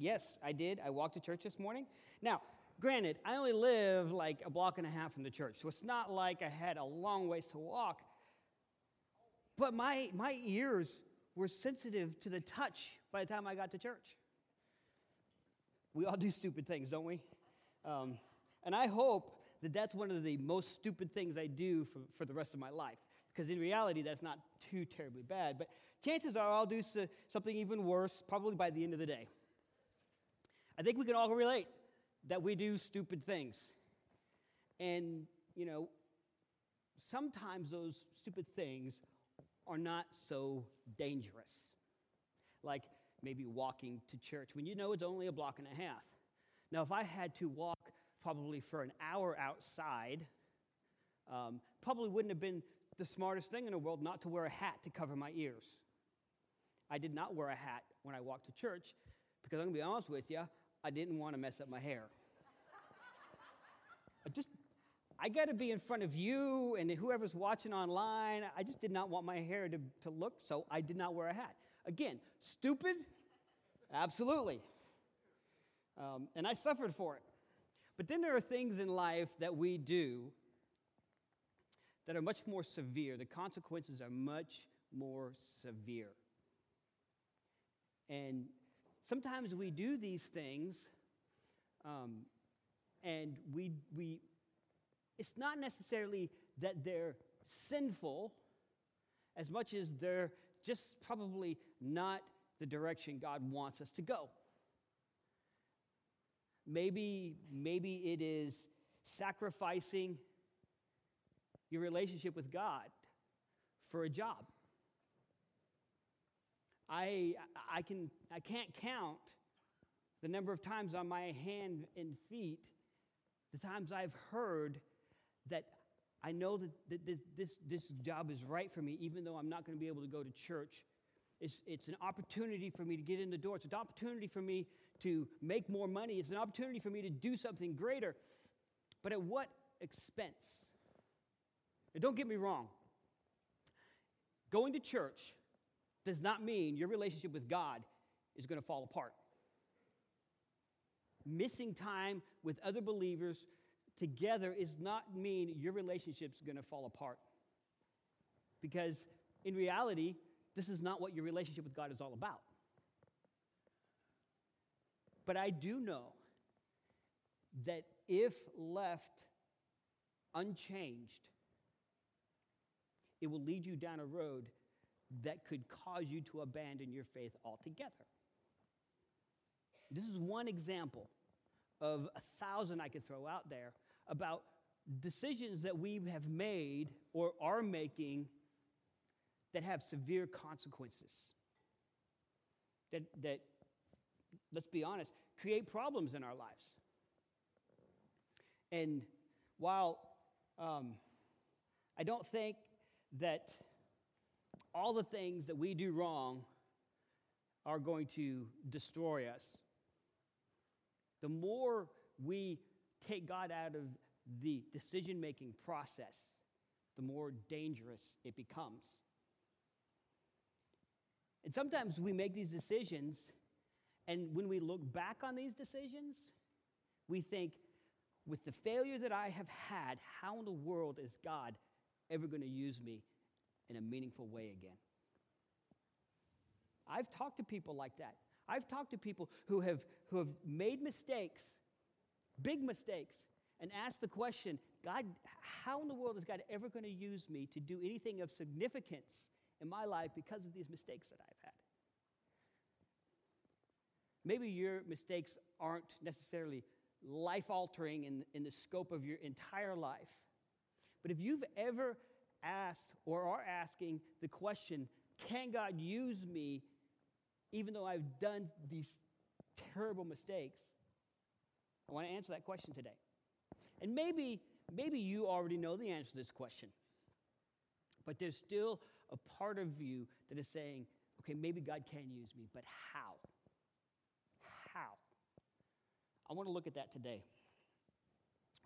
Yes, I did. I walked to church this morning. Now, granted, I only live like a block and a half from the church, so it's not like I had a long ways to walk. But my, my ears were sensitive to the touch by the time I got to church. We all do stupid things, don't we? Um, and I hope that that's one of the most stupid things I do for, for the rest of my life. Because in reality, that's not too terribly bad. But chances are I'll do something even worse probably by the end of the day. I think we can all relate that we do stupid things. And, you know, sometimes those stupid things are not so dangerous. Like maybe walking to church when you know it's only a block and a half. Now, if I had to walk probably for an hour outside, um, probably wouldn't have been the smartest thing in the world not to wear a hat to cover my ears. I did not wear a hat when I walked to church because I'm gonna be honest with you, I didn't want to mess up my hair. I just, I got to be in front of you and whoever's watching online. I just did not want my hair to, to look, so I did not wear a hat. Again, stupid? Absolutely. Um, and I suffered for it. But then there are things in life that we do that are much more severe. The consequences are much more severe. And sometimes we do these things um, and we, we, it's not necessarily that they're sinful as much as they're just probably not the direction God wants us to go. Maybe, maybe it is sacrificing your relationship with God for a job. I, I, can, I can't count the number of times on my hand and feet, the times I've heard that I know that this, this, this job is right for me, even though I'm not going to be able to go to church. It's, it's an opportunity for me to get in the door. It's an opportunity for me to make more money. It's an opportunity for me to do something greater. But at what expense? And don't get me wrong. Going to church does not mean your relationship with God is going to fall apart. Missing time with other believers together is not mean your relationship's going to fall apart. Because in reality, this is not what your relationship with God is all about. But I do know that if left unchanged, it will lead you down a road that could cause you to abandon your faith altogether. This is one example of a thousand I could throw out there about decisions that we have made or are making that have severe consequences. That, that, let's be honest, create problems in our lives. And while um, I don't think that all the things that we do wrong are going to destroy us. The more we take God out of the decision making process, the more dangerous it becomes. And sometimes we make these decisions, and when we look back on these decisions, we think, with the failure that I have had, how in the world is God ever going to use me in a meaningful way again. I've talked to people like that. I've talked to people who have, who have made mistakes, big mistakes, and asked the question God, how in the world is God ever going to use me to do anything of significance in my life because of these mistakes that I've had? Maybe your mistakes aren't necessarily life altering in, in the scope of your entire life. But if you've ever asked or are asking the question, can God use me even though I've done these terrible mistakes? I want to answer that question today. And maybe, maybe you already know the answer to this question. But there's still a part of you that is saying, okay, maybe God can use me, but how? How? I want to look at that today.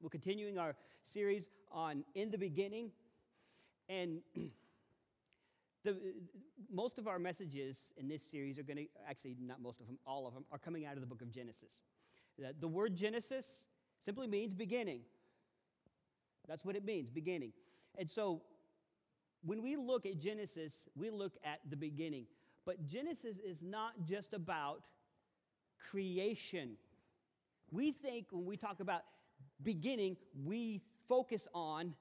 We're continuing our series on In the Beginning. And The, most of our messages in this series are going to, actually, not most of them, all of them, are coming out of the book of Genesis. The, the word Genesis simply means beginning. That's what it means, beginning. And so when we look at Genesis, we look at the beginning. But Genesis is not just about creation. We think when we talk about beginning, we focus on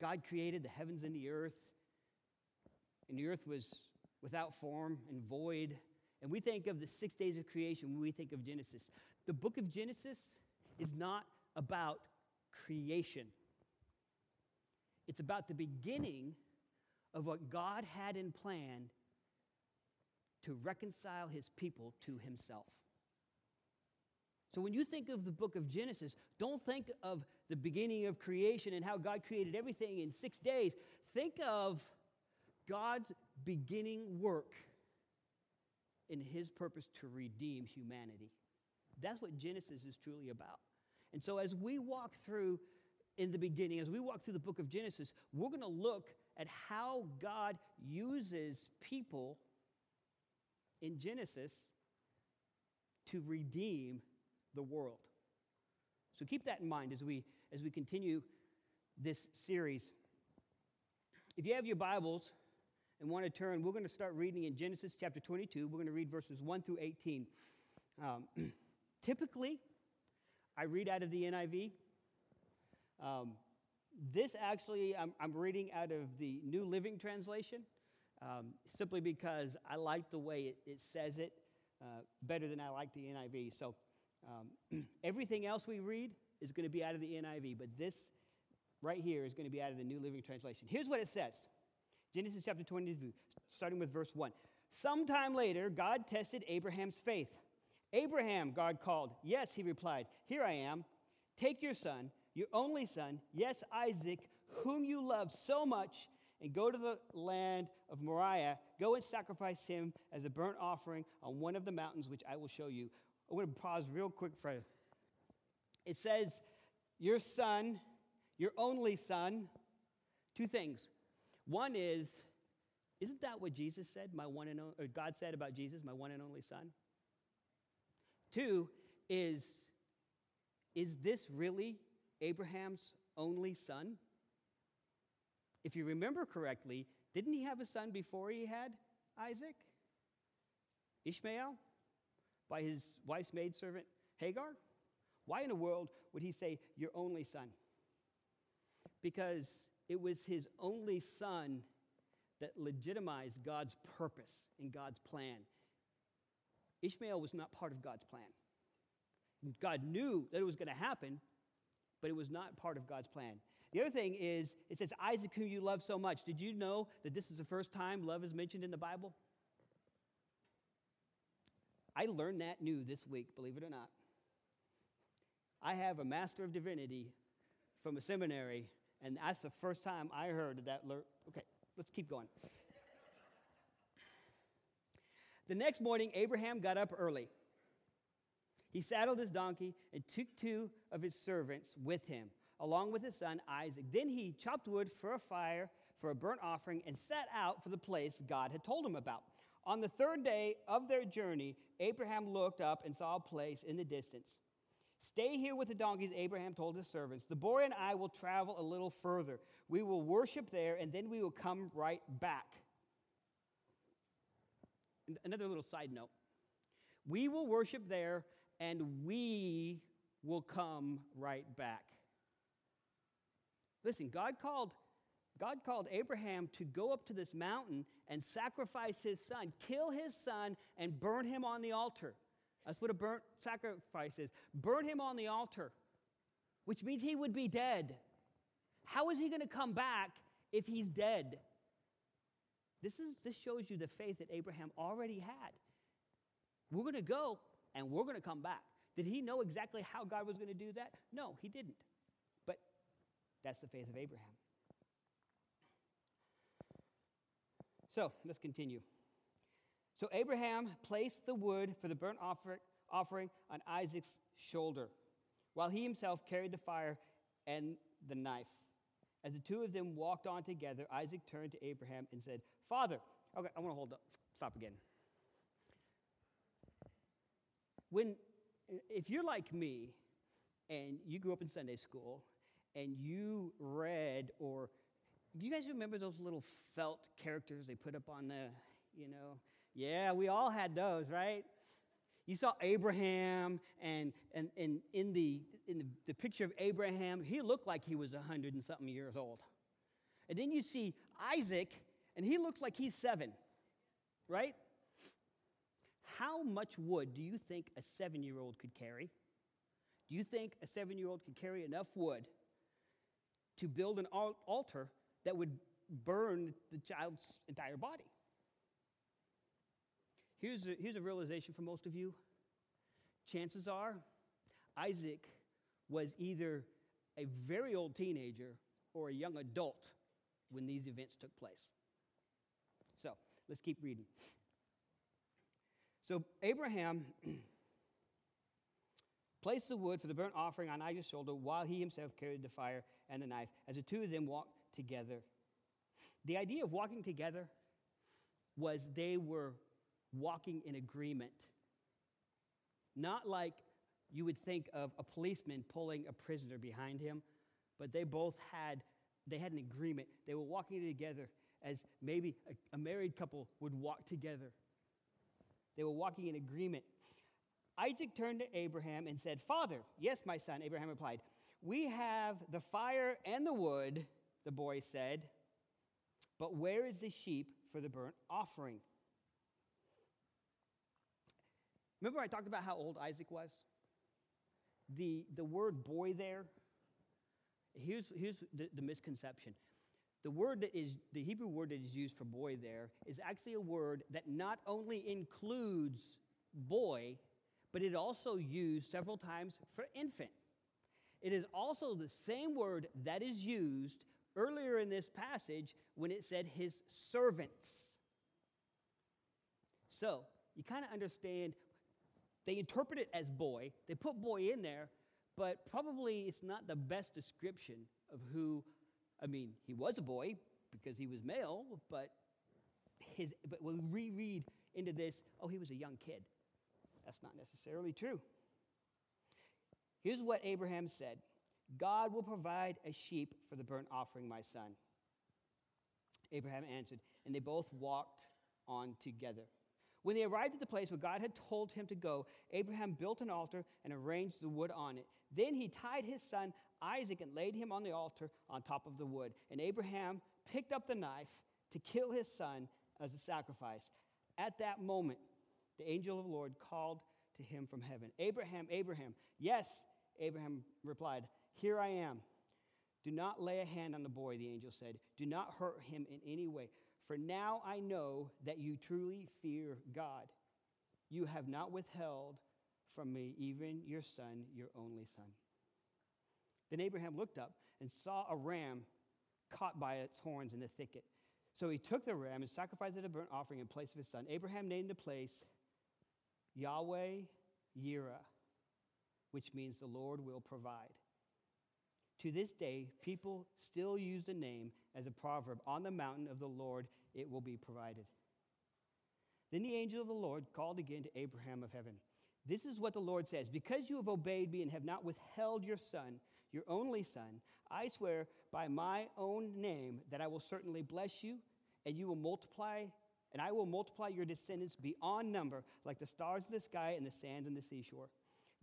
God created the heavens and the earth, and the earth was without form and void. And we think of the six days of creation when we think of Genesis. The book of Genesis is not about creation, it's about the beginning of what God had in plan to reconcile his people to himself. So when you think of the book of Genesis, don't think of the beginning of creation and how God created everything in six days. Think of God's beginning work in his purpose to redeem humanity. That's what Genesis is truly about. And so as we walk through in the beginning, as we walk through the book of Genesis, we're going to look at how God uses people in Genesis to redeem the world. So keep that in mind as we as we continue this series. If you have your Bibles and want to turn, we're going to start reading in Genesis chapter 22. We're going to read verses 1 through 18. Um, typically, I read out of the NIV. Um, this actually, I'm, I'm, reading out of the New Living Translation um, simply because I like the way it, it says it uh, better than I like the NIV. So um, everything else we read is going to be out of the NIV, but this right here is going to be out of the New Living Translation. Here's what it says Genesis chapter 22, starting with verse 1. Sometime later, God tested Abraham's faith. Abraham, God called. Yes, he replied, Here I am. Take your son, your only son, yes, Isaac, whom you love so much, and go to the land of Moriah. Go and sacrifice him as a burnt offering on one of the mountains which I will show you. I want to pause real quick for it says, Your son, your only son, two things. One is, isn't that what Jesus said, my one and only, God said about Jesus, my one and only son? Two is, is this really Abraham's only son? If you remember correctly, didn't he have a son before he had Isaac? Ishmael? By his wife's maidservant Hagar? Why in the world would he say, Your only son? Because it was his only son that legitimized God's purpose and God's plan. Ishmael was not part of God's plan. God knew that it was going to happen, but it was not part of God's plan. The other thing is, it says, Isaac, whom you love so much. Did you know that this is the first time love is mentioned in the Bible? I learned that new this week, believe it or not. I have a Master of Divinity from a seminary, and that's the first time I heard that. okay, let's keep going. the next morning, Abraham got up early. He saddled his donkey and took two of his servants with him, along with his son Isaac. Then he chopped wood for a fire for a burnt offering and set out for the place God had told him about. On the third day of their journey, Abraham looked up and saw a place in the distance. Stay here with the donkeys, Abraham told his servants. The boy and I will travel a little further. We will worship there, and then we will come right back. Another little side note we will worship there, and we will come right back. Listen, God called God called Abraham to go up to this mountain and sacrifice his son, kill his son, and burn him on the altar. That's what a burnt sacrifice is. Burn him on the altar, which means he would be dead. How is he going to come back if he's dead? This, is, this shows you the faith that Abraham already had. We're going to go and we're going to come back. Did he know exactly how God was going to do that? No, he didn't. But that's the faith of Abraham. So let's continue. So Abraham placed the wood for the burnt offer, offering on Isaac's shoulder, while he himself carried the fire and the knife. As the two of them walked on together, Isaac turned to Abraham and said, Father, okay, I want to hold up, stop again. When, if you're like me and you grew up in Sunday school and you read or you guys remember those little felt characters they put up on the, you know? Yeah, we all had those, right? You saw Abraham, and, and, and in, the, in the, the picture of Abraham, he looked like he was a 100 and something years old. And then you see Isaac, and he looks like he's seven, right? How much wood do you think a seven year old could carry? Do you think a seven year old could carry enough wood to build an altar that would burn the child's entire body? Here's a, here's a realization for most of you. Chances are, Isaac was either a very old teenager or a young adult when these events took place. So let's keep reading. So Abraham placed the wood for the burnt offering on Isaac's shoulder while he himself carried the fire and the knife, as the two of them walked together. The idea of walking together was they were walking in agreement. Not like you would think of a policeman pulling a prisoner behind him, but they both had they had an agreement. They were walking together as maybe a, a married couple would walk together. They were walking in agreement. Isaac turned to Abraham and said, Father, yes, my son. Abraham replied, We have the fire and the wood, the boy said, but where is the sheep for the burnt offering? Remember, I talked about how old Isaac was? The, the word boy there, here's, here's the, the misconception. The word that is, the Hebrew word that is used for boy there is actually a word that not only includes boy, but it also used several times for infant. It is also the same word that is used earlier in this passage when it said his servants. So, you kind of understand they interpret it as boy. They put boy in there, but probably it's not the best description of who, I mean, he was a boy because he was male, but his, but we reread into this, oh, he was a young kid. That's not necessarily true. Here's what Abraham said God will provide a sheep for the burnt offering, my son. Abraham answered, and they both walked on together. When they arrived at the place where God had told him to go, Abraham built an altar and arranged the wood on it. Then he tied his son Isaac and laid him on the altar on top of the wood. And Abraham picked up the knife to kill his son as a sacrifice. At that moment, the angel of the Lord called to him from heaven Abraham, Abraham. Yes, Abraham replied, Here I am. Do not lay a hand on the boy, the angel said. Do not hurt him in any way for now I know that you truly fear God. You have not withheld from me even your son, your only son. Then Abraham looked up and saw a ram caught by its horns in the thicket. So he took the ram and sacrificed it a burnt offering in place of his son. Abraham named the place Yahweh Yireh, which means the Lord will provide. To this day, people still use the name as a proverb On the mountain of the Lord it will be provided. Then the angel of the Lord called again to Abraham of heaven. This is what the Lord says Because you have obeyed me and have not withheld your son, your only son, I swear by my own name that I will certainly bless you, and you will multiply, and I will multiply your descendants beyond number, like the stars in the sky and the sands on the seashore.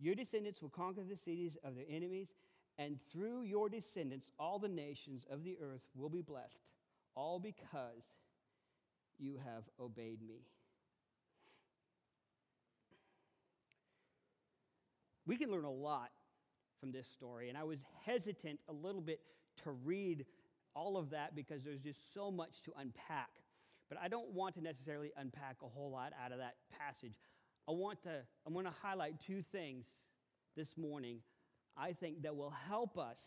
Your descendants will conquer the cities of their enemies and through your descendants, all the nations of the earth will be blessed, all because you have obeyed me. We can learn a lot from this story, and I was hesitant a little bit to read all of that because there's just so much to unpack. But I don't want to necessarily unpack a whole lot out of that passage. I want to I want to highlight two things this morning I think, that will help us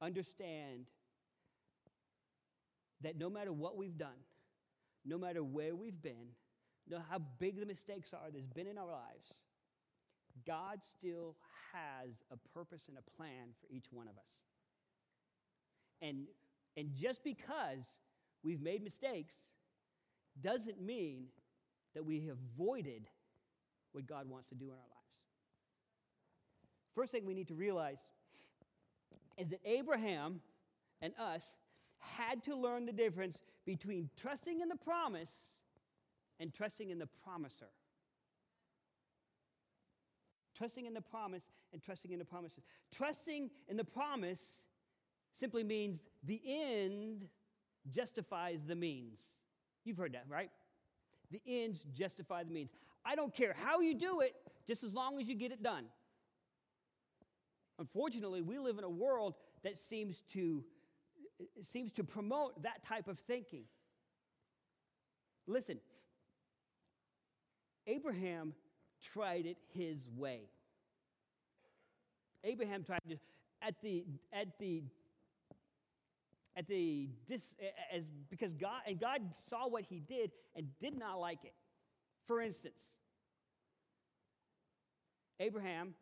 understand that no matter what we've done, no matter where we've been, no how big the mistakes are that's been in our lives, God still has a purpose and a plan for each one of us. And, and just because we've made mistakes doesn't mean that we have voided what God wants to do in our lives. First thing we need to realize is that Abraham and us had to learn the difference between trusting in the promise and trusting in the promiser. Trusting in the promise and trusting in the promises. Trusting in the promise simply means the end justifies the means. You've heard that, right? The ends justify the means. I don't care how you do it, just as long as you get it done. Unfortunately, we live in a world that seems to, seems to promote that type of thinking. Listen, Abraham tried it his way. Abraham tried to, at the, at the, at the, dis, as, because God, and God saw what he did and did not like it. For instance, Abraham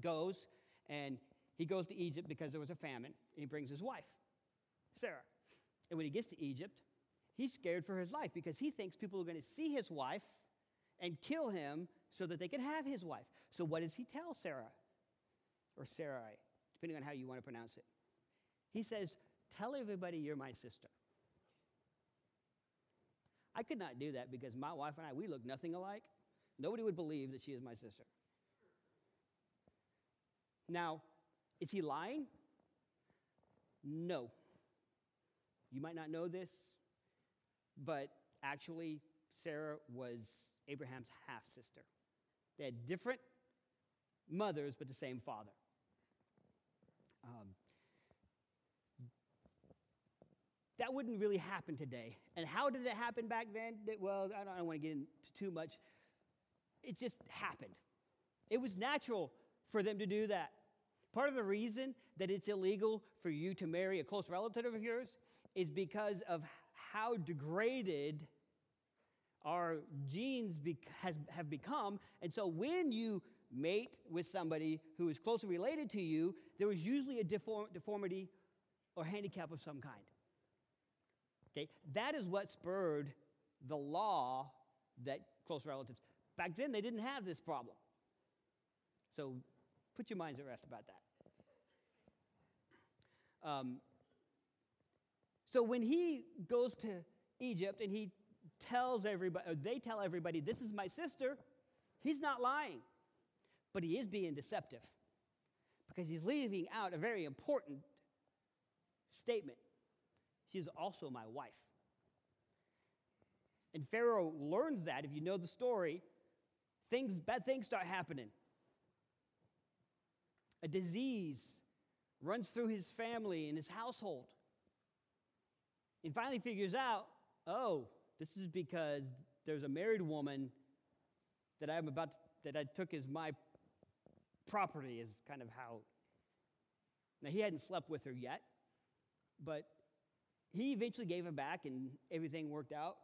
goes and he goes to Egypt because there was a famine, and he brings his wife, Sarah. And when he gets to Egypt, he's scared for his life because he thinks people are going to see his wife and kill him so that they can have his wife. So, what does he tell Sarah? Or Sarai, depending on how you want to pronounce it. He says, Tell everybody you're my sister. I could not do that because my wife and I, we look nothing alike. Nobody would believe that she is my sister. Now, is he lying? No. You might not know this, but actually, Sarah was Abraham's half sister. They had different mothers, but the same father. Um, that wouldn't really happen today. And how did it happen back then? Well, I don't, I don't want to get into too much. It just happened. It was natural for them to do that. Part of the reason that it's illegal for you to marry a close relative of yours is because of how degraded our genes be- has, have become. And so when you mate with somebody who is closely related to you, there was usually a deform- deformity or handicap of some kind. Okay, that is what spurred the law that close relatives. Back then, they didn't have this problem. So put your minds at rest about that. Um, so when he goes to Egypt and he tells everybody, they tell everybody, this is my sister, he's not lying. But he is being deceptive because he's leaving out a very important statement. She's also my wife. And Pharaoh learns that, if you know the story, things, bad things start happening. A disease runs through his family and his household. And finally figures out, oh, this is because there's a married woman that I'm about to, that I took as my property is kind of how now he hadn't slept with her yet but he eventually gave her back and everything worked out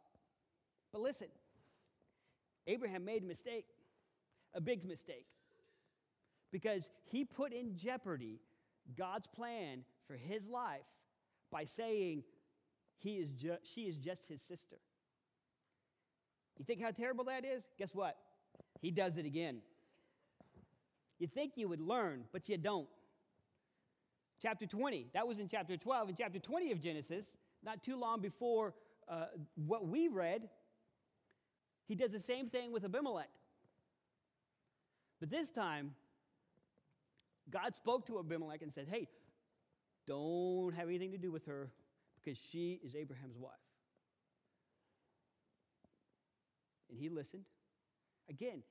but listen abraham made a mistake a big mistake because he put in jeopardy god's plan for his life by saying he is ju- she is just his sister you think how terrible that is? Guess what? He does it again. You think you would learn, but you don't. Chapter 20, that was in chapter 12. In chapter 20 of Genesis, not too long before uh, what we read, he does the same thing with Abimelech. But this time, God spoke to Abimelech and said, Hey, don't have anything to do with her because she is Abraham's wife. and he listened. Again,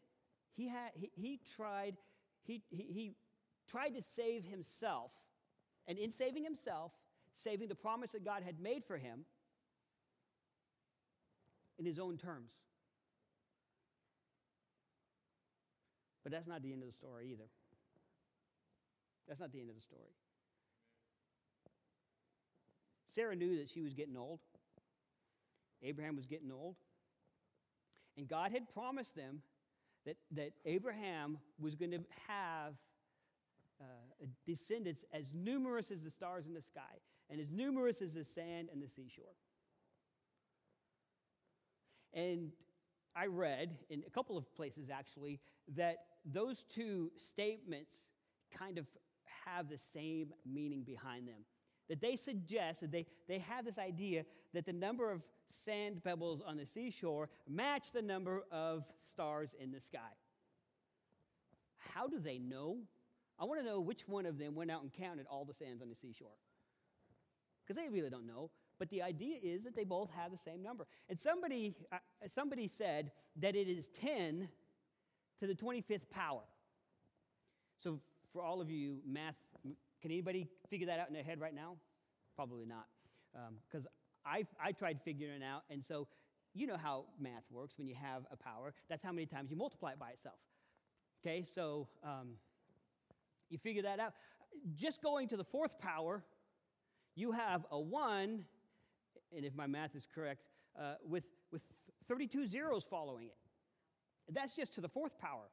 he, had, he, he tried, he, he, he tried to save himself. And in saving himself, saving the promise that God had made for him in his own terms. But that's not the end of the story either. That's not the end of the story. Sarah knew that she was getting old. Abraham was getting old. And God had promised them that, that Abraham was going to have uh, descendants as numerous as the stars in the sky. and as numerous as the sand and the seashore. And I read in a couple of places actually that those two statements kind of have the same meaning behind them. That they suggest that they, they have this idea that the number of sand pebbles on the seashore match the number of stars in the sky. How do they know? I want to know which one of them went out and counted all the sands on the seashore. Because they really don't know. But the idea is that they both have the same number. And somebody, uh, somebody said that it is 10 to the 25th power. So, for all of you math, can anybody figure that out in their head right now? Probably not. Because um, I, I tried figuring it out. And so, you know how math works when you have a power. That's how many times you multiply it by itself. Okay, so um, you figure that out. Just going to the fourth power, you have a 1 and if my math is correct, uh, with, with 32 zeros following it. That's just to the fourth power.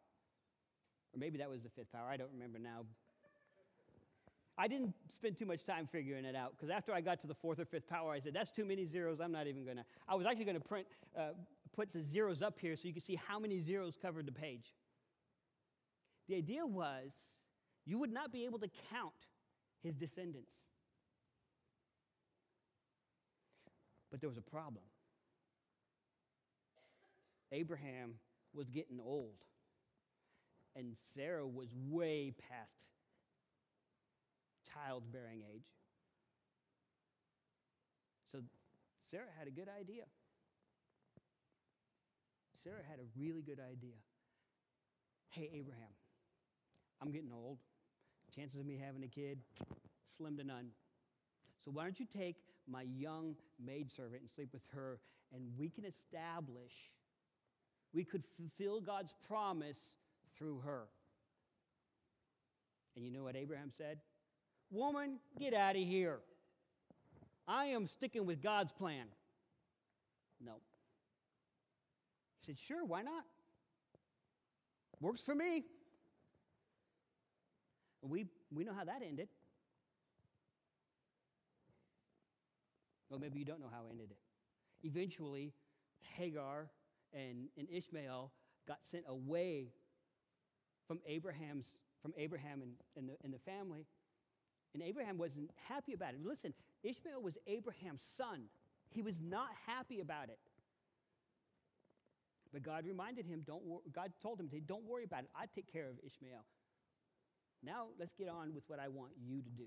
Or maybe that was the fifth power. I don't remember now. I didn't spend too much time figuring it out because after I got to the fourth or fifth power, I said, that's too many zeros. I'm not even going to. I was actually going to print, uh, put the zeros up here so you could see how many zeros covered the page. The idea was you would not be able to count his descendants. But there was a problem. Abraham was getting old, and Sarah was way past childbearing age. So Sarah had a good idea. Sarah had a really good idea. Hey, Abraham, I'm getting old. Chances of me having a kid, slim to none. So why don't you take my young maidservant and sleep with her, and we can establish, we could fulfill God's promise through her. And you know what Abraham said? Woman, get out of here. I am sticking with God's plan. No. He said, Sure, why not? Works for me. We, we know how that ended. Or maybe you don't know how it ended. Eventually, Hagar and, and Ishmael got sent away from Abraham's from Abraham and, and, the, and the family. And Abraham wasn't happy about it. Listen, Ishmael was Abraham's son. He was not happy about it. But God reminded him, don't wor- God told him, don't worry about it. I take care of Ishmael. Now let's get on with what I want you to do.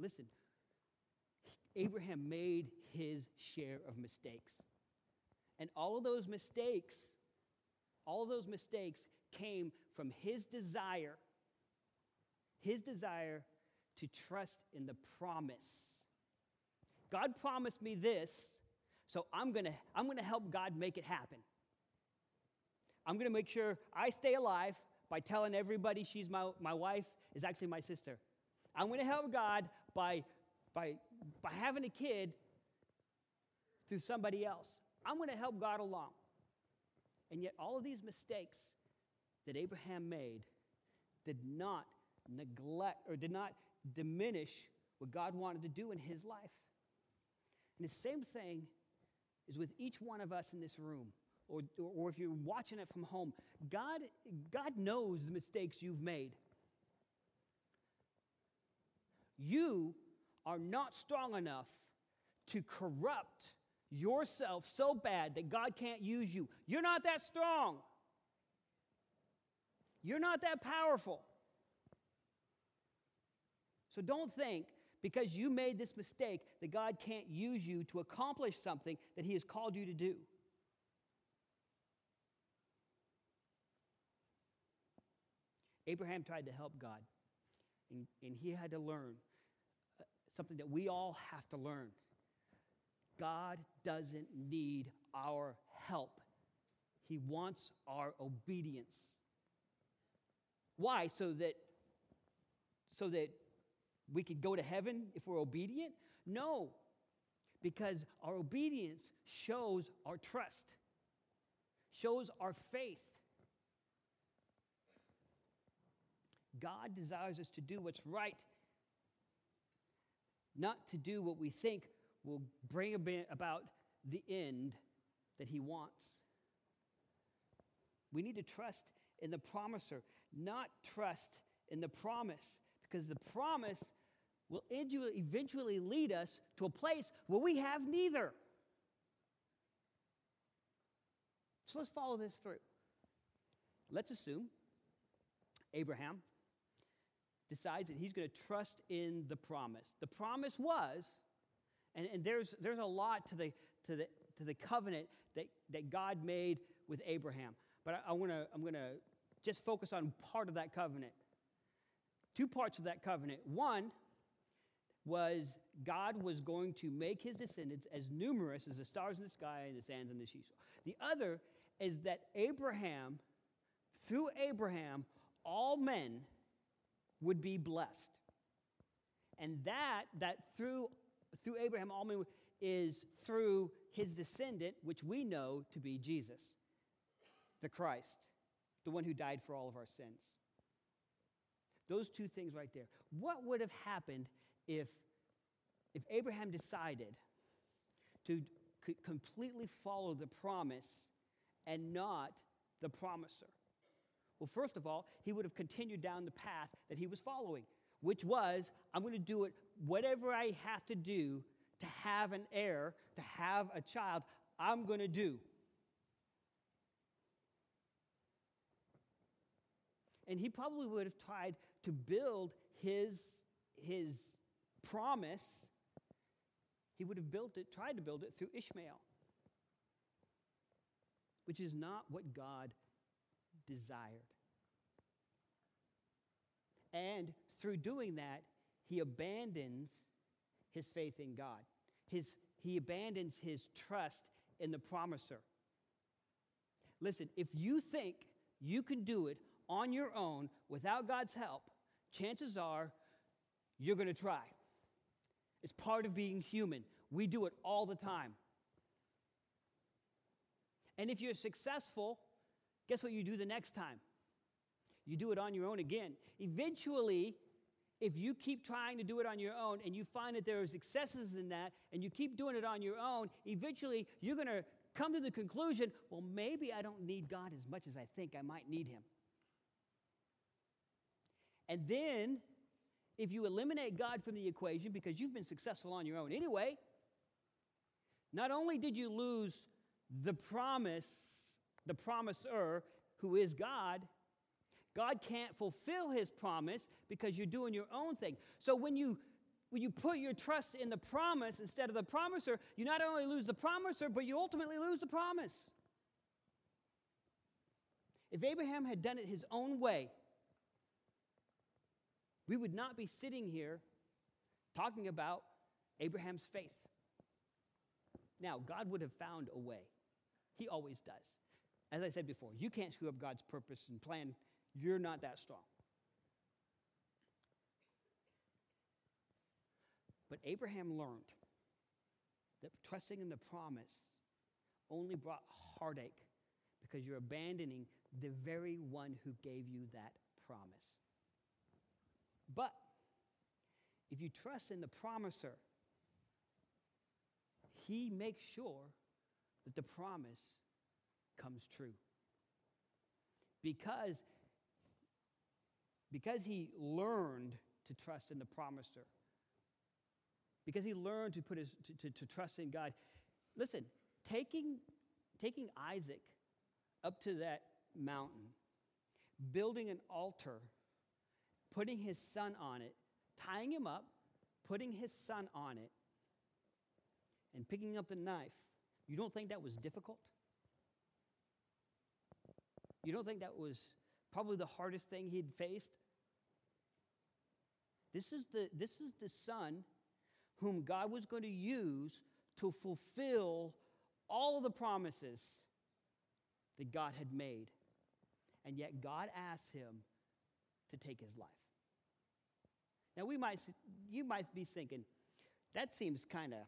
Listen, Abraham made his share of mistakes. And all of those mistakes, all of those mistakes came from his desire, his desire to trust in the promise. God promised me this, so I'm gonna, I'm gonna help God make it happen. I'm gonna make sure I stay alive by telling everybody she's my, my wife is actually my sister. I'm gonna help God by, by by having a kid through somebody else. I'm to help God along. And yet, all of these mistakes that Abraham made did not neglect or did not diminish what God wanted to do in his life. And the same thing is with each one of us in this room, or, or if you're watching it from home. God, God knows the mistakes you've made. You are not strong enough to corrupt yourself so bad that God can't use you. You're not that strong. You're not that powerful. So don't think because you made this mistake that God can't use you to accomplish something that He has called you to do. Abraham tried to help God, and, and he had to learn uh, something that we all have to learn. God doesn't need our help, He wants our obedience. Why? So that so that we could go to heaven if we're obedient? No. Because our obedience shows our trust, shows our faith. God desires us to do what's right not to do what we think will bring about the end that He wants. We need to trust in the promiser, not trust in the promise, because the promise will eventually lead us to a place where we have neither. So let's follow this through. Let's assume Abraham decides that he's going to trust in the promise. The promise was, and, and there's, there's a lot to the, to the, to the covenant that, that God made with Abraham. But I, I wanna, I'm going to just focus on part of that covenant. Two parts of that covenant. One was God was going to make his descendants as numerous as the stars in the sky and the sands in the seashore. The other is that Abraham, through Abraham, all men would be blessed. And that, that through, through Abraham, all men is through his descendant, which we know to be Jesus, the Christ, the one who died for all of our sins. Those two things right there. What would have happened if, if Abraham decided to c- completely follow the promise and not the promiser? Well, first of all, he would have continued down the path that he was following, which was I'm going to do it, whatever I have to do to have an heir, to have a child, I'm going to do. And he probably would have tried to build his, his promise. He would have built it, tried to build it through Ishmael, which is not what God desired. And through doing that, he abandons his faith in God. His, he abandons his trust in the promiser. Listen, if you think you can do it on your own without God's help, chances are you're going to try. It's part of being human. We do it all the time. And if you're successful, guess what you do the next time? You do it on your own again. Eventually, if you keep trying to do it on your own and you find that there are successes in that and you keep doing it on your own, eventually you're going to come to the conclusion well, maybe I don't need God as much as I think I might need Him. And then, if you eliminate God from the equation because you've been successful on your own anyway, not only did you lose the promise, the promiser, who is God, God can't fulfill his promise because you're doing your own thing. So when you when you put your trust in the promise instead of the promiser, you not only lose the promiser, but you ultimately lose the promise. If Abraham had done it his own way, we would not be sitting here talking about Abraham's faith. Now, God would have found a way. He always does. As I said before, you can't screw up God's purpose and plan. You're not that strong. But Abraham learned that trusting in the promise only brought heartache because you're abandoning the very one who gave you that promise. But if you trust in the promiser, he makes sure that the promise comes true. Because, because he learned to trust in the promiser, because he learned to, put his, to, to, to trust in God. Listen, taking, taking Isaac up to that mountain, building an altar, putting his son on it, tying him up, putting his son on it, and picking up the knife, you don't think that was difficult? You don't think that was probably the hardest thing he'd faced? This is the, this is the son whom God was going to use to fulfill all of the promises that God had made. And yet God asked him to take his life. Now we might you might be thinking that seems kind of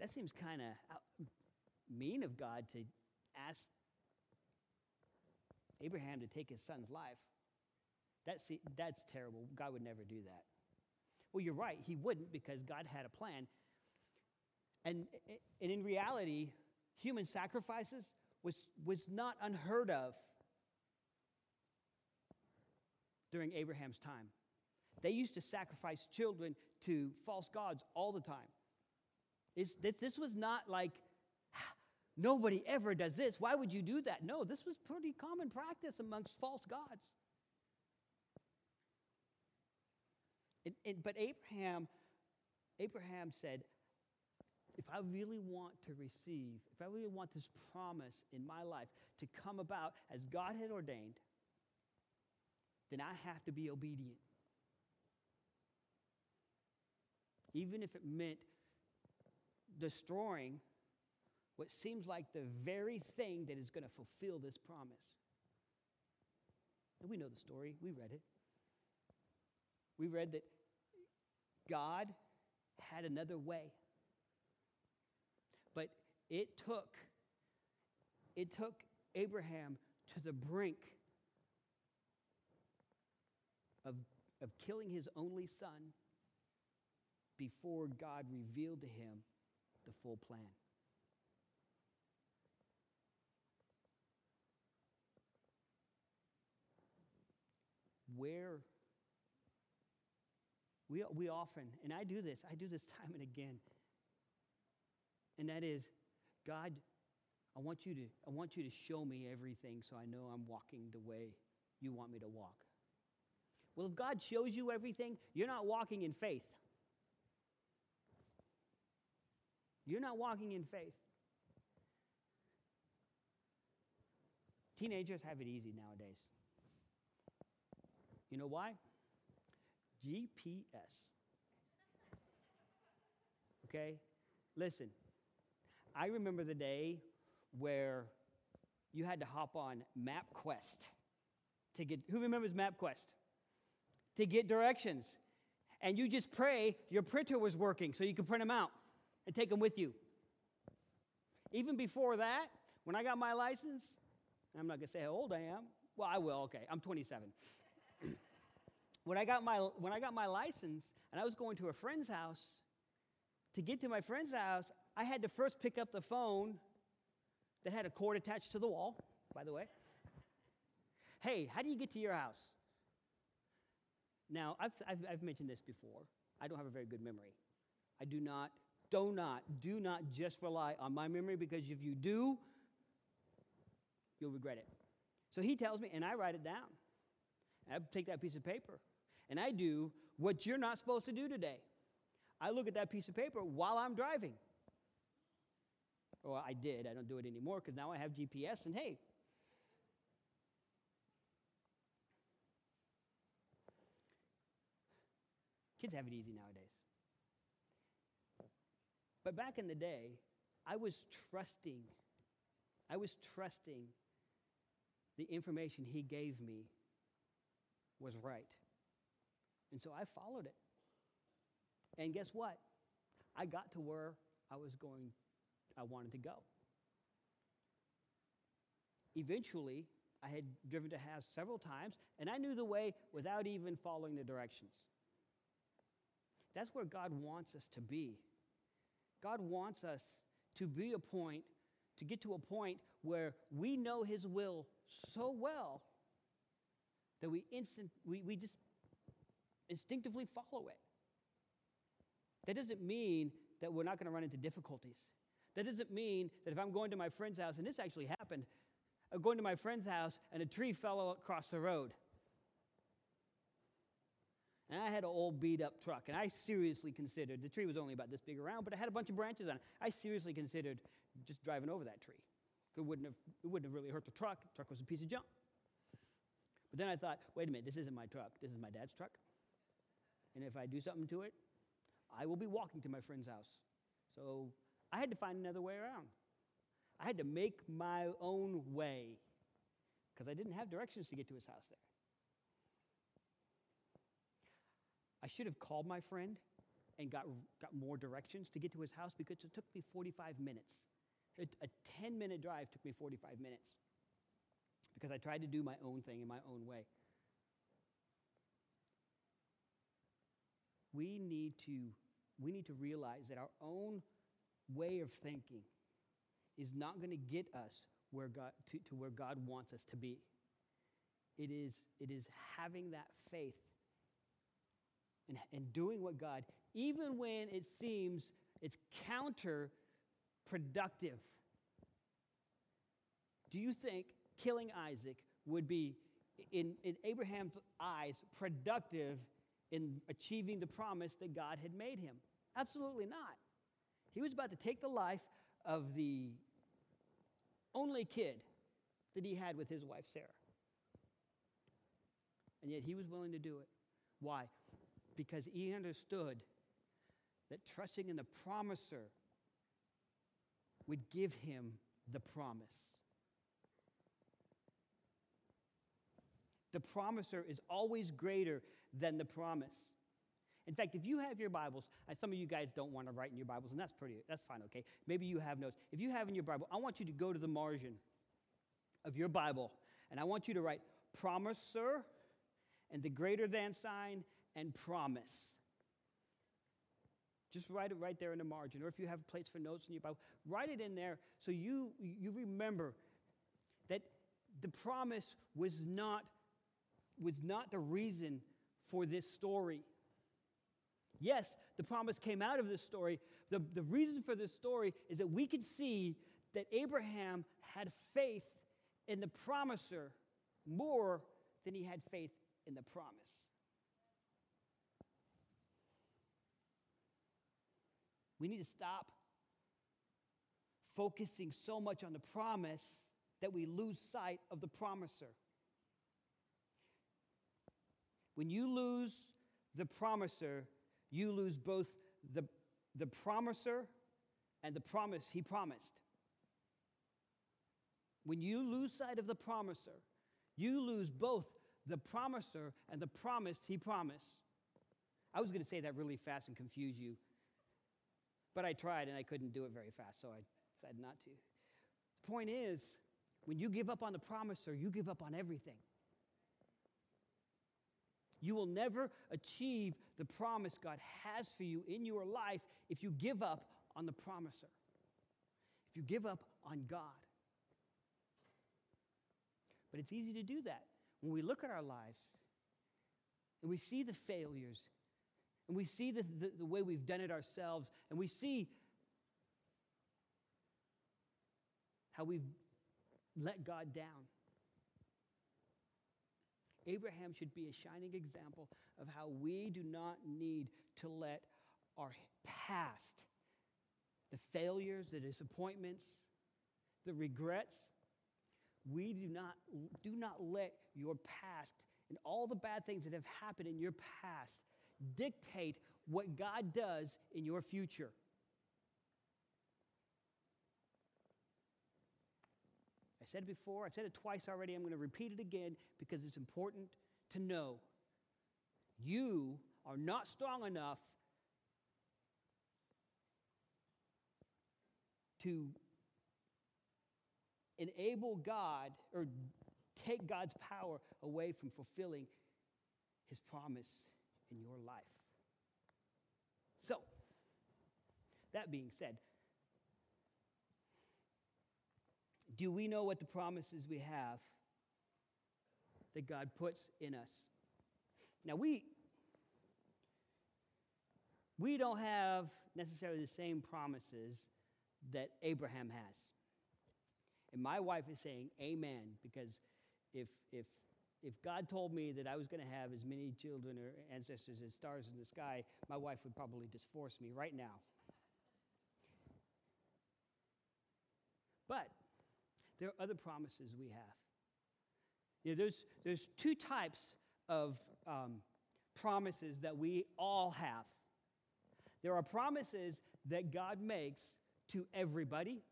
that seems kind of mean of God to ask Abraham to take his son's life. That's, that's terrible. God would never do that. Well, you're right, he wouldn't because God had a plan. And, and in reality, human sacrifices was, was not unheard of during Abraham's time. They used to sacrifice children to false gods all the time. It's, this, this was not like, nobody ever does this. Why would you do that? No, this was pretty common practice amongst false gods. It, it, but Abraham, Abraham said, if I really want to receive, if I really want this promise in my life to come about as God had ordained, then I have to be obedient. Even if it meant destroying what seems like the very thing that is going to fulfill this promise. And we know the story, we read it. We read that God had another way. But it took it took Abraham to the brink of, of killing his only son before God revealed to him the full plan. Where we, we often, and I do this, I do this time and again, and that is, God, I want you to, I want you to show me everything so I know I'm walking the way you want me to walk. Well, if God shows you everything, you're not walking in faith. You're not walking in faith. Teenagers have it easy nowadays. You know why? GPS. Okay? Listen, I remember the day where you had to hop on MapQuest to get, who remembers MapQuest? To get directions. And you just pray your printer was working so you could print them out and take them with you. Even before that, when I got my license, I'm not to say how old I am. Well, I will, okay. I'm 27. when, I got my, when I got my license and I was going to a friend's house, to get to my friend's house, I had to first pick up the phone that had a cord attached to the wall, by the way. Hey, how do you get to your house? Now, I've, I've, I've mentioned this before. I don't have a very good memory. I do not do not, do not just rely on my memory because if you do, you'll regret it. So he tells me, and I write it down. I take that piece of paper, and I do what you're not supposed to do today. I look at that piece of paper while I'm driving. Well, I did. I don't do it anymore because now I have GPS, and hey, kids have it easy nowadays. But back in the day, I was trusting, I was trusting the information he gave me was right. And so I followed it. And guess what? I got to where I was going, I wanted to go. Eventually, I had driven to Haas several times, and I knew the way without even following the directions. That's where God wants us to be. God wants us to be a point, to get to a point where we know His will so well that we, instant, we, we just instinctively follow it. That doesn't mean that we're not going to run into difficulties. That doesn't mean that if I'm going to my friend's house, and this actually happened, I'm going to my friend's house and a tree fell across the road. And I had an old beat up truck, and I seriously considered the tree was only about this big around, but it had a bunch of branches on it. I seriously considered just driving over that tree. It wouldn't have, it wouldn't have really hurt the truck. The truck was a piece of junk. But then I thought, wait a minute, this isn't my truck. This is my dad's truck. And if I do something to it, I will be walking to my friend's house. So I had to find another way around. I had to make my own way because I didn't have directions to get to his house there. I should have called my friend and got, got more directions to get to his house because it took me 45 minutes. A, a 10 minute drive took me 45 minutes because I tried to do my own thing in my own way. We need to we need to realize that our own way of thinking is not going to get us where God, to, to where God wants us to be. It is, it is having that faith and, and doing what God, even when it seems it's counterproductive. Do you think killing Isaac would be, in, in Abraham's eyes, productive in achieving the promise that God had made him? Absolutely not. He was about to take the life of the only kid that he had with his wife, Sarah. And yet he was willing to do it. Why? Because he understood that trusting in the promiser would give him the promise. The promiser is always greater than the promise. In fact, if you have your Bibles, and some of you guys don't want to write in your Bibles, and that's pretty, that's fine, okay? Maybe you have notes. If you have in your Bible, I want you to go to the margin of your Bible, and I want you to write promiser and the greater than sign and promise. Just write it right there in the margin. Or if you have plates for notes in your Bible, write it in there so you, you remember that the promise was not, was not the reason for this story. Yes, the promise came out of this story. The, the reason for this story is that we could see that Abraham had faith in the promiser more than he had faith in the promise. We need to stop focusing so much on the promise that we lose sight of the promiser. When you lose the promiser, you lose both the, the promiser and the promise he promised. When you lose sight of the promiser, you lose both the promiser and the promise he promised. I was going to say that really fast and confuse you, but I tried and I couldn't do it very fast, so I decided not to. The point is, when you give up on the promiser, you give up on everything. You will never achieve the promise God has for you in your life if you give up on the promiser, if you give up on God. But it's easy to do that when we look at our lives and we see the failures and we see the, the, the way we've done it ourselves and we see how we've let God down. Abraham should be a shining example of how we do not need to let our past, the failures, the disappointments, the regrets, we do not, do not let your past and all the bad things that have happened in your past dictate what God does in your future. I said it before, I've said it twice already. I'm going to repeat it again because it's important to know. You are not strong enough to enable God or take God's power away from fulfilling his promise in your life. So, that being said, do we know what the promises we have that God puts in us? Now, we, we don't have necessarily the same promises that Abraham has. And my wife is saying amen because if, if, if God told me that I was going to have as many children or ancestors as stars in the sky, my wife would probably just force me right now. But there are other promises we have. You know, there's, there's two types of um, promises that we all have. There are promises that God makes to everybody,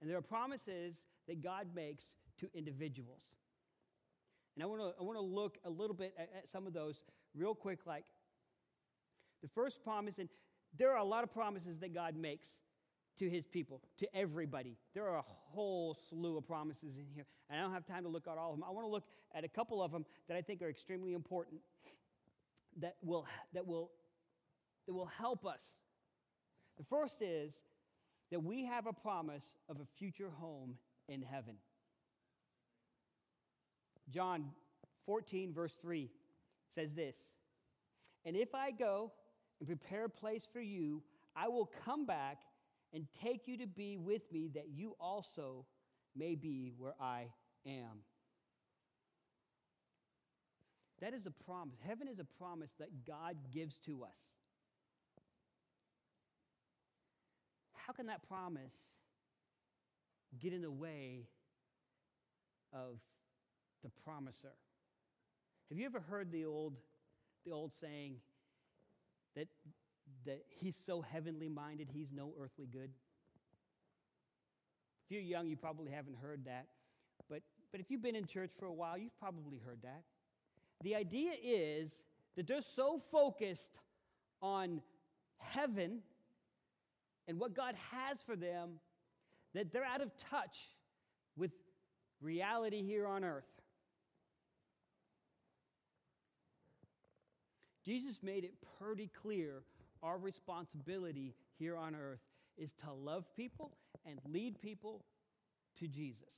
and there are promises that God makes to individuals. And I want to I want to look a little bit at, at some of those real quick like the first promise and there are a lot of promises that God makes to his people, to everybody. There are a whole slew of promises in here, and I don't have time to look at all of them. I want to look at a couple of them that I think are extremely important that will, that will that will help us. The first is that we have a promise of a future home in heaven. John 14, verse 3 says this And if I go and prepare a place for you, I will come back and take you to be with me, that you also may be where I am. That is a promise. Heaven is a promise that God gives to us. How can that promise get in the way of the promiser? Have you ever heard the old, the old saying that, that he's so heavenly minded, he's no earthly good? If you're young, you probably haven't heard that. But, but if you've been in church for a while, you've probably heard that. The idea is that they're so focused on heaven and what God has for them that they're out of touch with reality here on earth. Jesus made it pretty clear our responsibility here on earth is to love people and lead people to Jesus.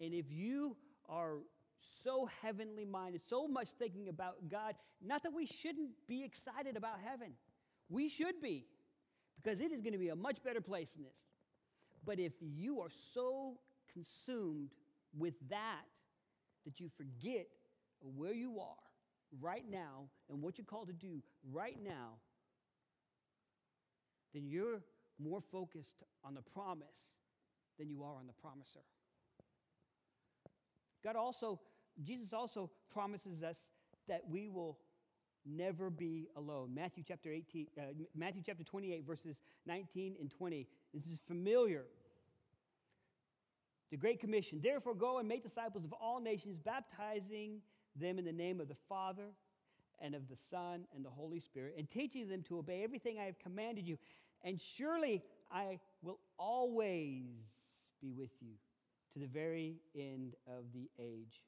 And if you are so heavenly minded, so much thinking about God. Not that we shouldn't be excited about heaven, we should be, because it is going to be a much better place than this. But if you are so consumed with that that you forget where you are right now and what you're called to do right now, then you're more focused on the promise than you are on the promiser. God also, Jesus also promises us that we will never be alone. Matthew chapter 18, uh, Matthew chapter 28, verses 19 and 20. This is familiar. The Great Commission. Therefore, go and make disciples of all nations, baptizing them in the name of the Father and of the Son and the Holy Spirit, and teaching them to obey everything I have commanded you. And surely I will always be with you to the very end of the age.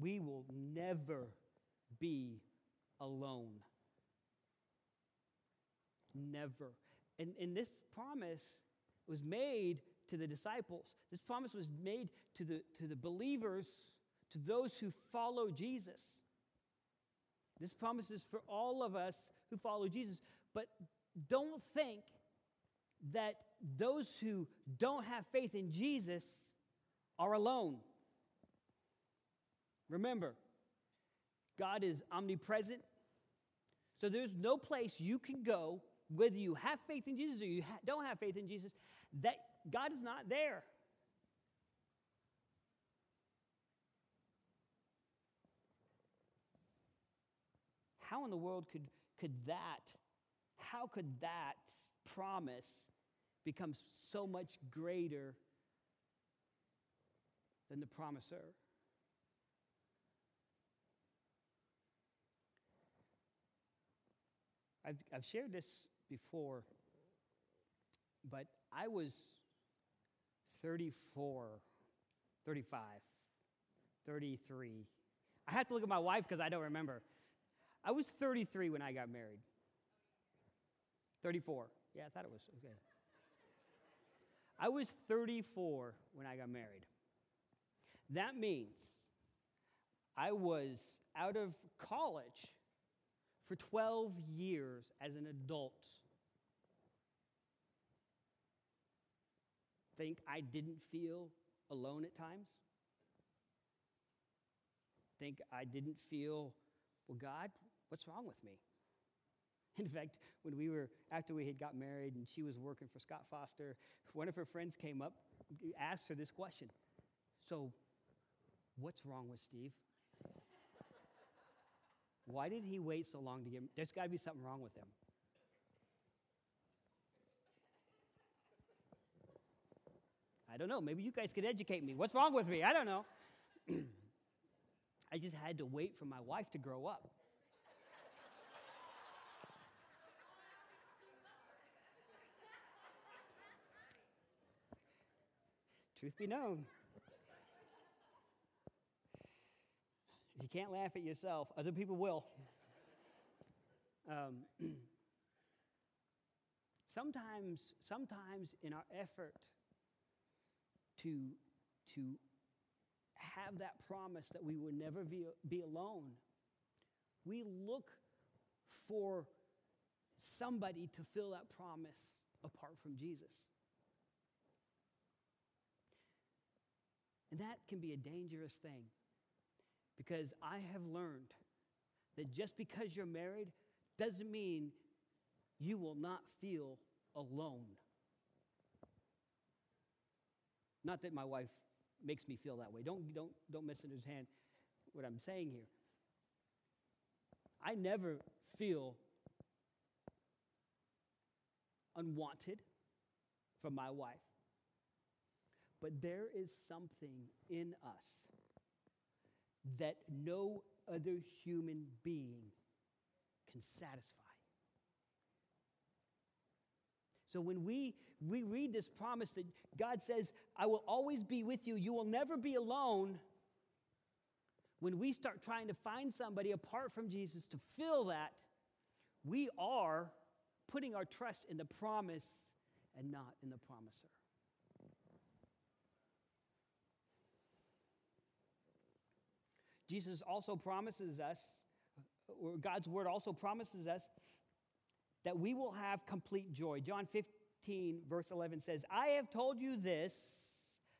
We will never be alone. Never. And, and this promise was made to the disciples. This promise was made to the, to the believers, to those who follow Jesus. This promise is for all of us who follow Jesus. But don't think that those who don't have faith in Jesus are alone. Remember, God is omnipresent. So there's no place you can go, whether you have faith in Jesus or you ha- don't have faith in Jesus, that God is not there. How in the world could, could that how could that promise become so much greater than the promiser? I've, I've shared this before, but I was 34, 35, 33. I have to look at my wife because I don't remember. I was 33 when I got married. 34. Yeah, I thought it was. Okay. I was 34 when I got married. That means I was out of college for 12 years as an adult. Think I didn't feel alone at times? Think I didn't feel, well, God, what's wrong with me? In fact, when we were, after we had got married and she was working for Scott Foster, one of her friends came up, asked her this question So, what's wrong with Steve? Why did he wait so long to get? There's got to be something wrong with him. I don't know. Maybe you guys could educate me. What's wrong with me? I don't know. I just had to wait for my wife to grow up. Truth be known. If you can't laugh at yourself, other people will. Um, sometimes, sometimes in our effort to, to have that promise that we would never be, be alone, we look for somebody to fill that promise apart from Jesus. And that can be a dangerous thing because I have learned that just because you're married doesn't mean you will not feel alone. Not that my wife makes me feel that way. Don't, don't, don't misunderstand what I'm saying here. I never feel unwanted from my wife. But there is something in us that no other human being can satisfy. So when we, we read this promise that God says, I will always be with you, you will never be alone. When we start trying to find somebody apart from Jesus to fill that, we are putting our trust in the promise and not in the promiser. Jesus also promises us, or God's word also promises us, that we will have complete joy. John 15, verse 11 says, I have told you this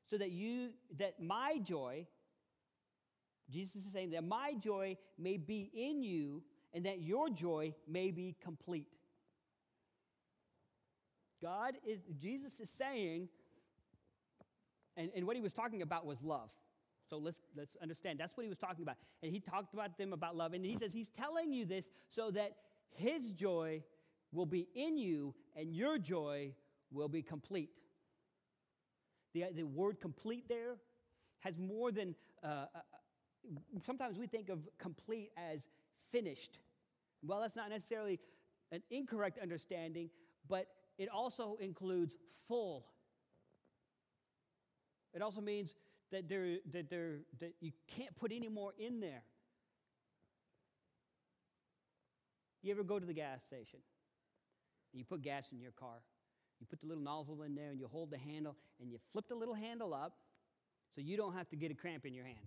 so that you, that my joy, Jesus is saying that my joy may be in you and that your joy may be complete. God is, Jesus is saying, and, and what he was talking about was love. So let's, let's understand. That's what he was talking about. And he talked about them about love. And he says, He's telling you this so that his joy will be in you and your joy will be complete. The, the word complete there has more than, uh, uh, sometimes we think of complete as finished. Well, that's not necessarily an incorrect understanding, but it also includes full. It also means that, there, that, there, that you can't put any more in there. You ever go to the gas station and you put gas in your car? You put the little nozzle in there and you hold the handle and you flip the little handle up so you don't have to get a cramp in your hand.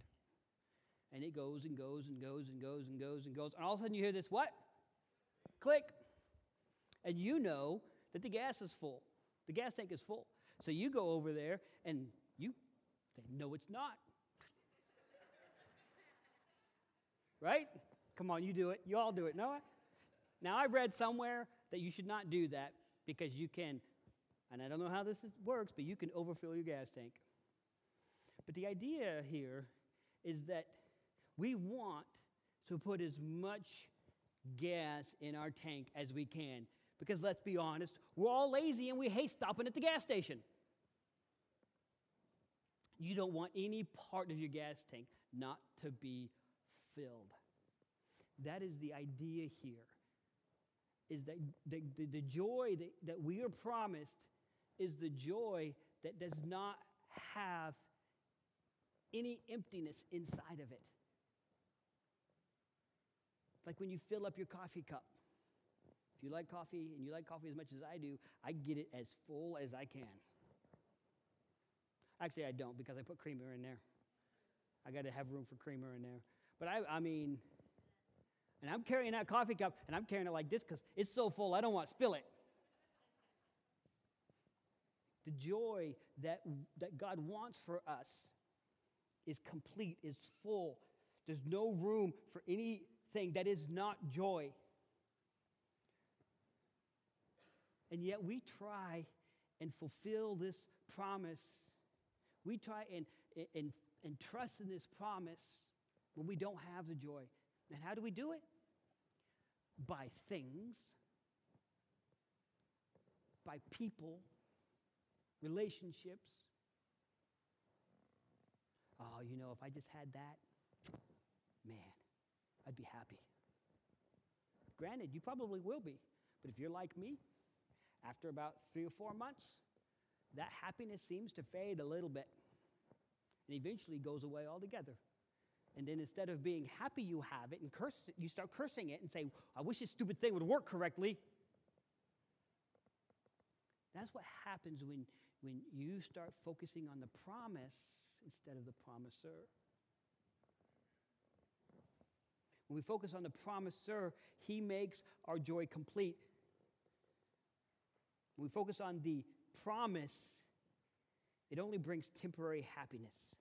And it goes and goes and goes and goes and goes and goes. And all of a sudden you hear this what? Click. And you know that the gas is full. The gas tank is full. So you go over there and you Say, no, it's not. right? Come on, you do it. You all do it. No? Now, I've read somewhere that you should not do that because you can, and I don't know how this is, works, but you can overfill your gas tank. But the idea here is that we want to put as much gas in our tank as we can. Because let's be honest, we're all lazy and we hate stopping at the gas station. You don't want any part of your gas tank not to be filled. That is the idea here. Is that the, the, the joy that, that we are promised is the joy that does not have any emptiness inside of it. Like when you fill up your coffee cup. If you like coffee and you like coffee as much as I do, I get it as full as I can. Actually, I don't because I put creamer in there. I got to have room for creamer in there. But I, I mean, and I'm carrying that coffee cup and I'm carrying it like this because it's so full, I don't want to spill it. The joy that, that God wants for us is complete, is full. There's no room for anything that is not joy. And yet we try and fulfill this promise we try and, and, and trust in this promise when we don't have the joy. And how do we do it? By things, by people, relationships. Oh, you know, if I just had that, man, I'd be happy. Granted, you probably will be. But if you're like me, after about three or four months, that happiness seems to fade a little bit and eventually goes away altogether And then instead of being happy you have it and curse you start cursing it and say, I wish this stupid thing would work correctly. That's what happens when, when you start focusing on the promise instead of the promiser. When we focus on the promiser, he makes our joy complete. When we focus on the promise, it only brings temporary happiness.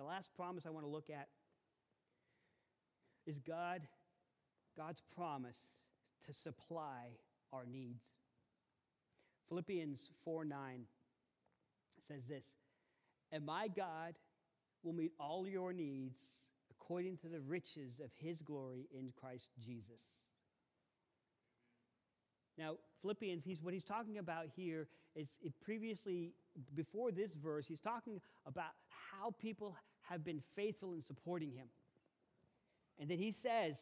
The last promise I want to look at is God, God's promise to supply our needs. Philippians 4 9 says this And my God will meet all your needs according to the riches of his glory in Christ Jesus. Now, Philippians, he's, what he's talking about here is previously, before this verse, he's talking about how people have been faithful in supporting him. And then he says,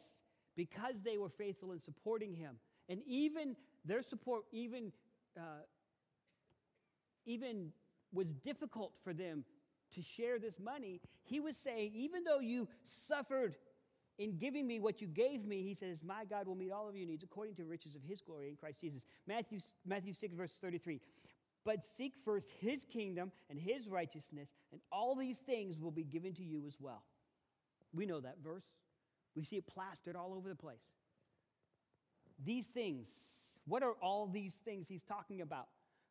because they were faithful in supporting him, and even their support, even, uh, even was difficult for them to share this money, he was saying, even though you suffered in giving me what you gave me, he says, My God will meet all of your needs according to riches of his glory in Christ Jesus. Matthew, Matthew 6, verse 33. But seek first his kingdom and his righteousness, and all these things will be given to you as well. We know that verse. We see it plastered all over the place. These things, what are all these things he's talking about?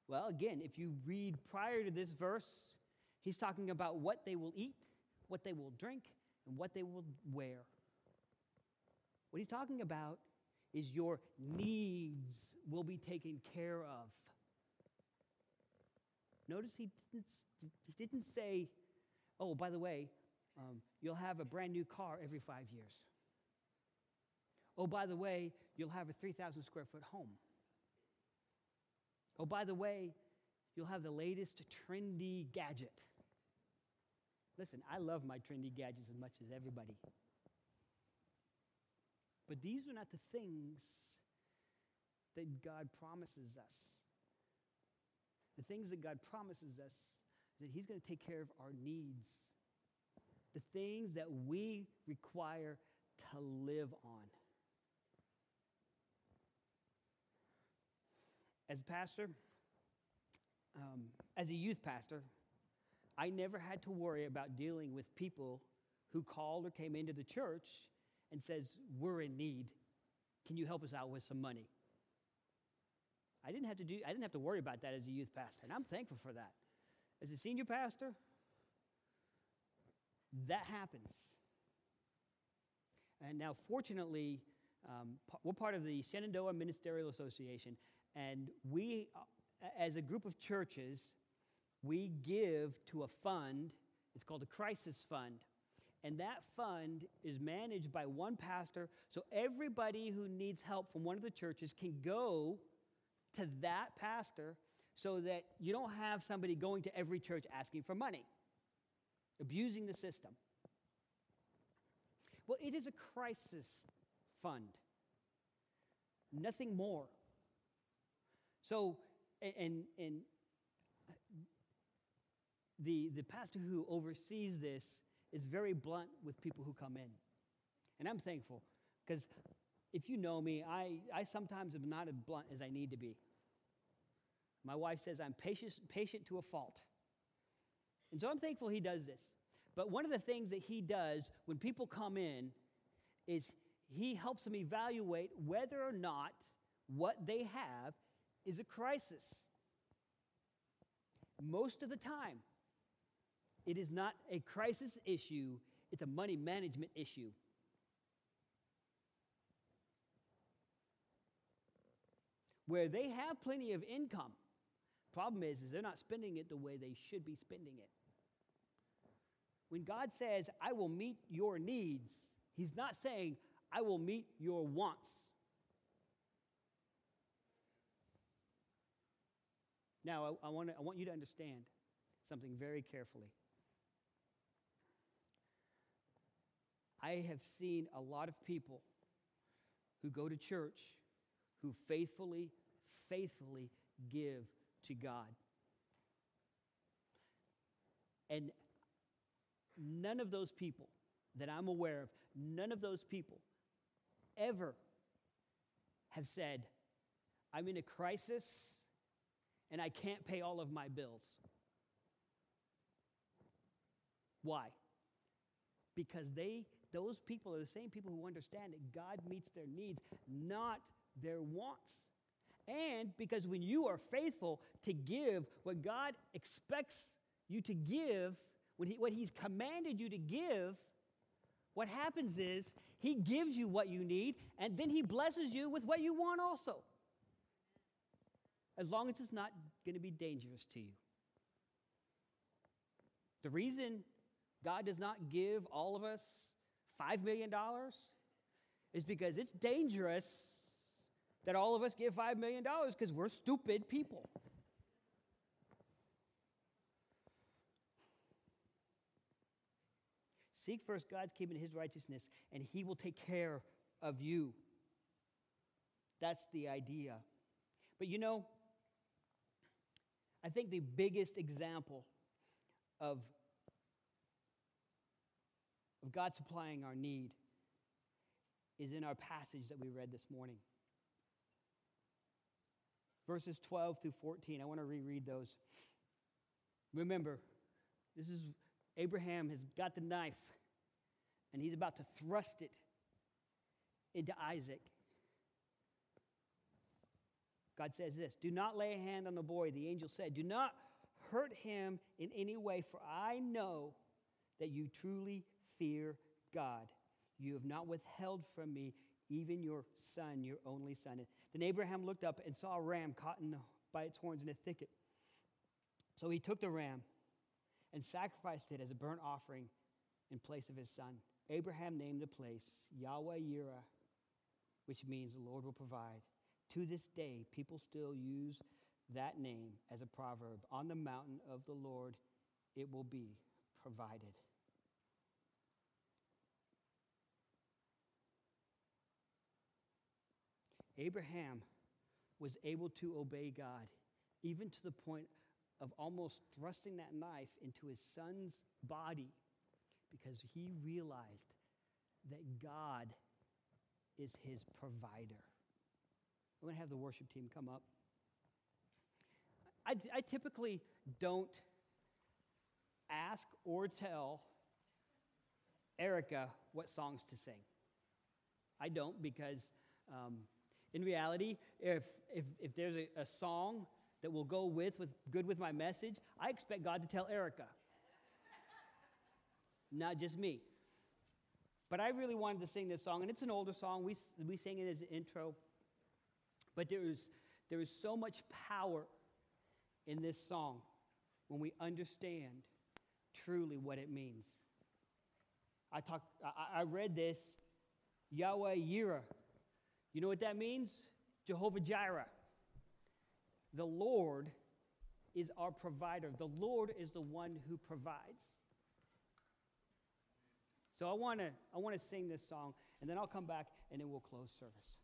Well, again, if you read prior to this verse, he's talking about what they will eat, what they will drink, and what they will wear. What he's talking about is your needs will be taken care of. Notice he didn't, he didn't say, oh, by the way, um, you'll have a brand new car every five years. Oh, by the way, you'll have a 3,000 square foot home. Oh, by the way, you'll have the latest trendy gadget. Listen, I love my trendy gadgets as much as everybody. But these are not the things that God promises us. The things that God promises us that He's going to take care of our needs, the things that we require to live on. As a pastor, um, as a youth pastor, I never had to worry about dealing with people who called or came into the church and says, We're in need. Can you help us out with some money? I didn't have to do I didn't have to worry about that as a youth pastor, and I'm thankful for that. As a senior pastor, that happens. And now, fortunately, um, we're part of the Shenandoah Ministerial Association, and we, uh, as a group of churches, we give to a fund. It's called a crisis fund. And that fund is managed by one pastor, so everybody who needs help from one of the churches can go to that pastor so that you don't have somebody going to every church asking for money, abusing the system. Well, it is a crisis fund, nothing more. So, and, and the, the pastor who oversees this is very blunt with people who come in. And I'm thankful because if you know me, I, I sometimes am not as blunt as I need to be. My wife says I'm patient, patient to a fault. And so I'm thankful he does this. But one of the things that he does when people come in is he helps them evaluate whether or not what they have is a crisis. Most of the time, it is not a crisis issue, it's a money management issue. Where they have plenty of income, problem is, is they're not spending it the way they should be spending it. When God says, I will meet your needs, He's not saying, I will meet your wants. Now, I, I, want, I want you to understand something very carefully. I have seen a lot of people who go to church who faithfully, faithfully give to God. And none of those people that I'm aware of, none of those people ever have said, I'm in a crisis and I can't pay all of my bills. Why? Because they, those people are the same people who understand that God meets their needs, not their wants. And because when you are faithful to give what God expects you to give, when he, what He's commanded you to give, what happens is He gives you what you need, and then He blesses you with what you want also. As long as it's not going to be dangerous to you. The reason God does not give all of us $5 million is because it's dangerous that all of us give $5 million because we're stupid people. Seek first God's kingdom and his righteousness, and he will take care of you. That's the idea. But you know, I think the biggest example of, of God supplying our need is in our passage that we read this morning. Verses 12 through 14. I want to reread those. Remember, this is Abraham has got the knife and he's about to thrust it into Isaac. God says this Do not lay a hand on the boy, the angel said. Do not hurt him in any way, for I know that you truly fear God. You have not withheld from me even your son, your only son. Then Abraham looked up and saw a ram caught in by its horns in a thicket. So he took the ram and sacrificed it as a burnt offering in place of his son. Abraham named the place Yahweh Yireh, which means the Lord will provide. To this day, people still use that name as a proverb. On the mountain of the Lord, it will be provided. Abraham was able to obey God, even to the point of almost thrusting that knife into his son's body because he realized that God is his provider. I'm going to have the worship team come up. I, I typically don't ask or tell Erica what songs to sing. I don't because, um, in reality, if, if, if there's a, a song that will go with, with good with my message, I expect God to tell Erica not just me. But I really wanted to sing this song, and it's an older song. We, we sang it as an intro. But there is, there is so much power in this song when we understand truly what it means. I, talked, I, I read this Yahweh Yireh. You know what that means? Jehovah Jireh. The Lord is our provider, the Lord is the one who provides. So I want to I want to sing this song, and then I'll come back, and then we'll close service.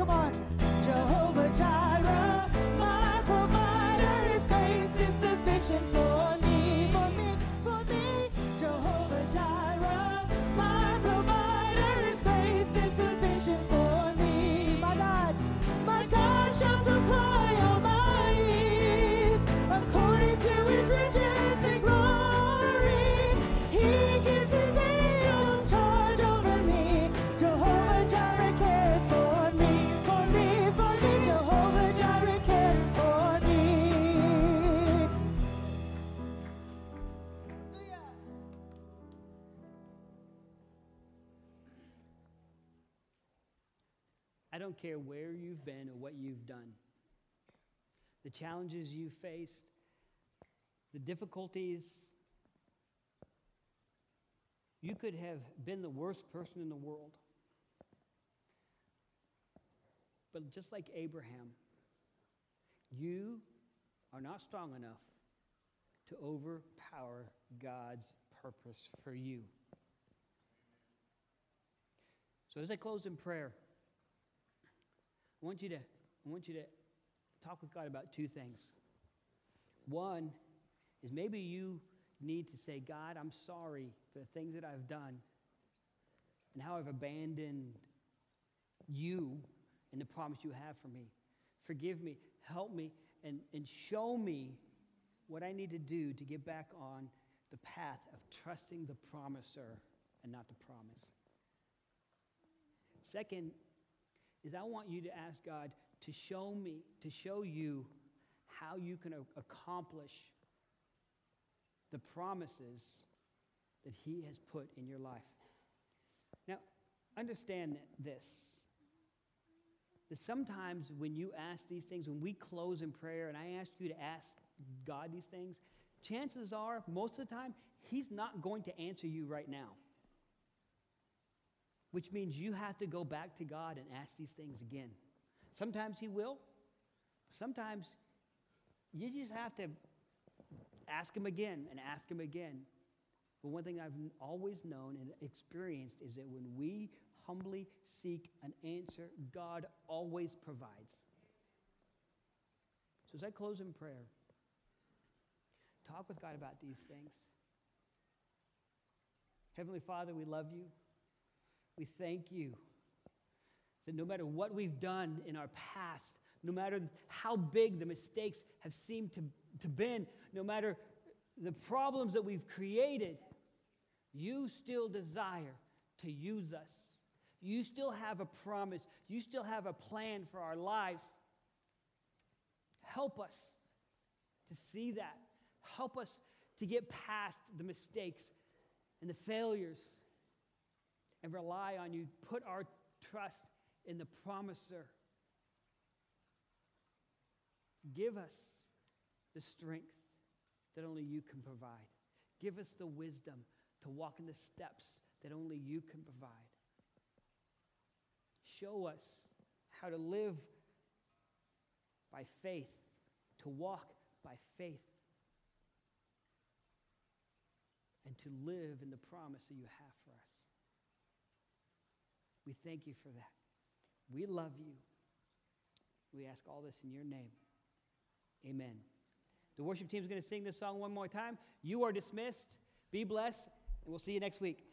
Come on. Care where you've been or what you've done. The challenges you faced, the difficulties. You could have been the worst person in the world. But just like Abraham, you are not strong enough to overpower God's purpose for you. So as I close in prayer, I want you to, I want you to talk with God about two things. One is maybe you need to say, God, I'm sorry for the things that I've done and how I've abandoned you and the promise you have for me. Forgive me, help me, and, and show me what I need to do to get back on the path of trusting the promiser and not the promise. Second is I want you to ask God to show me, to show you how you can accomplish the promises that He has put in your life. Now, understand this. That sometimes when you ask these things, when we close in prayer and I ask you to ask God these things, chances are, most of the time, He's not going to answer you right now. Which means you have to go back to God and ask these things again. Sometimes He will, sometimes you just have to ask Him again and ask Him again. But one thing I've always known and experienced is that when we humbly seek an answer, God always provides. So as I close in prayer, talk with God about these things. Heavenly Father, we love you. We thank you that no matter what we've done in our past, no matter how big the mistakes have seemed to, to been, no matter the problems that we've created, you still desire to use us. You still have a promise. You still have a plan for our lives. Help us to see that. Help us to get past the mistakes and the failures and rely on you. Put our trust in the promiser. Give us the strength that only you can provide. Give us the wisdom to walk in the steps that only you can provide. Show us how to live by faith, to walk by faith, and to live in the promise that you have for us. We thank you for that. We love you. We ask all this in your name. Amen. The worship team is going to sing this song one more time. You are dismissed. Be blessed, and we'll see you next week.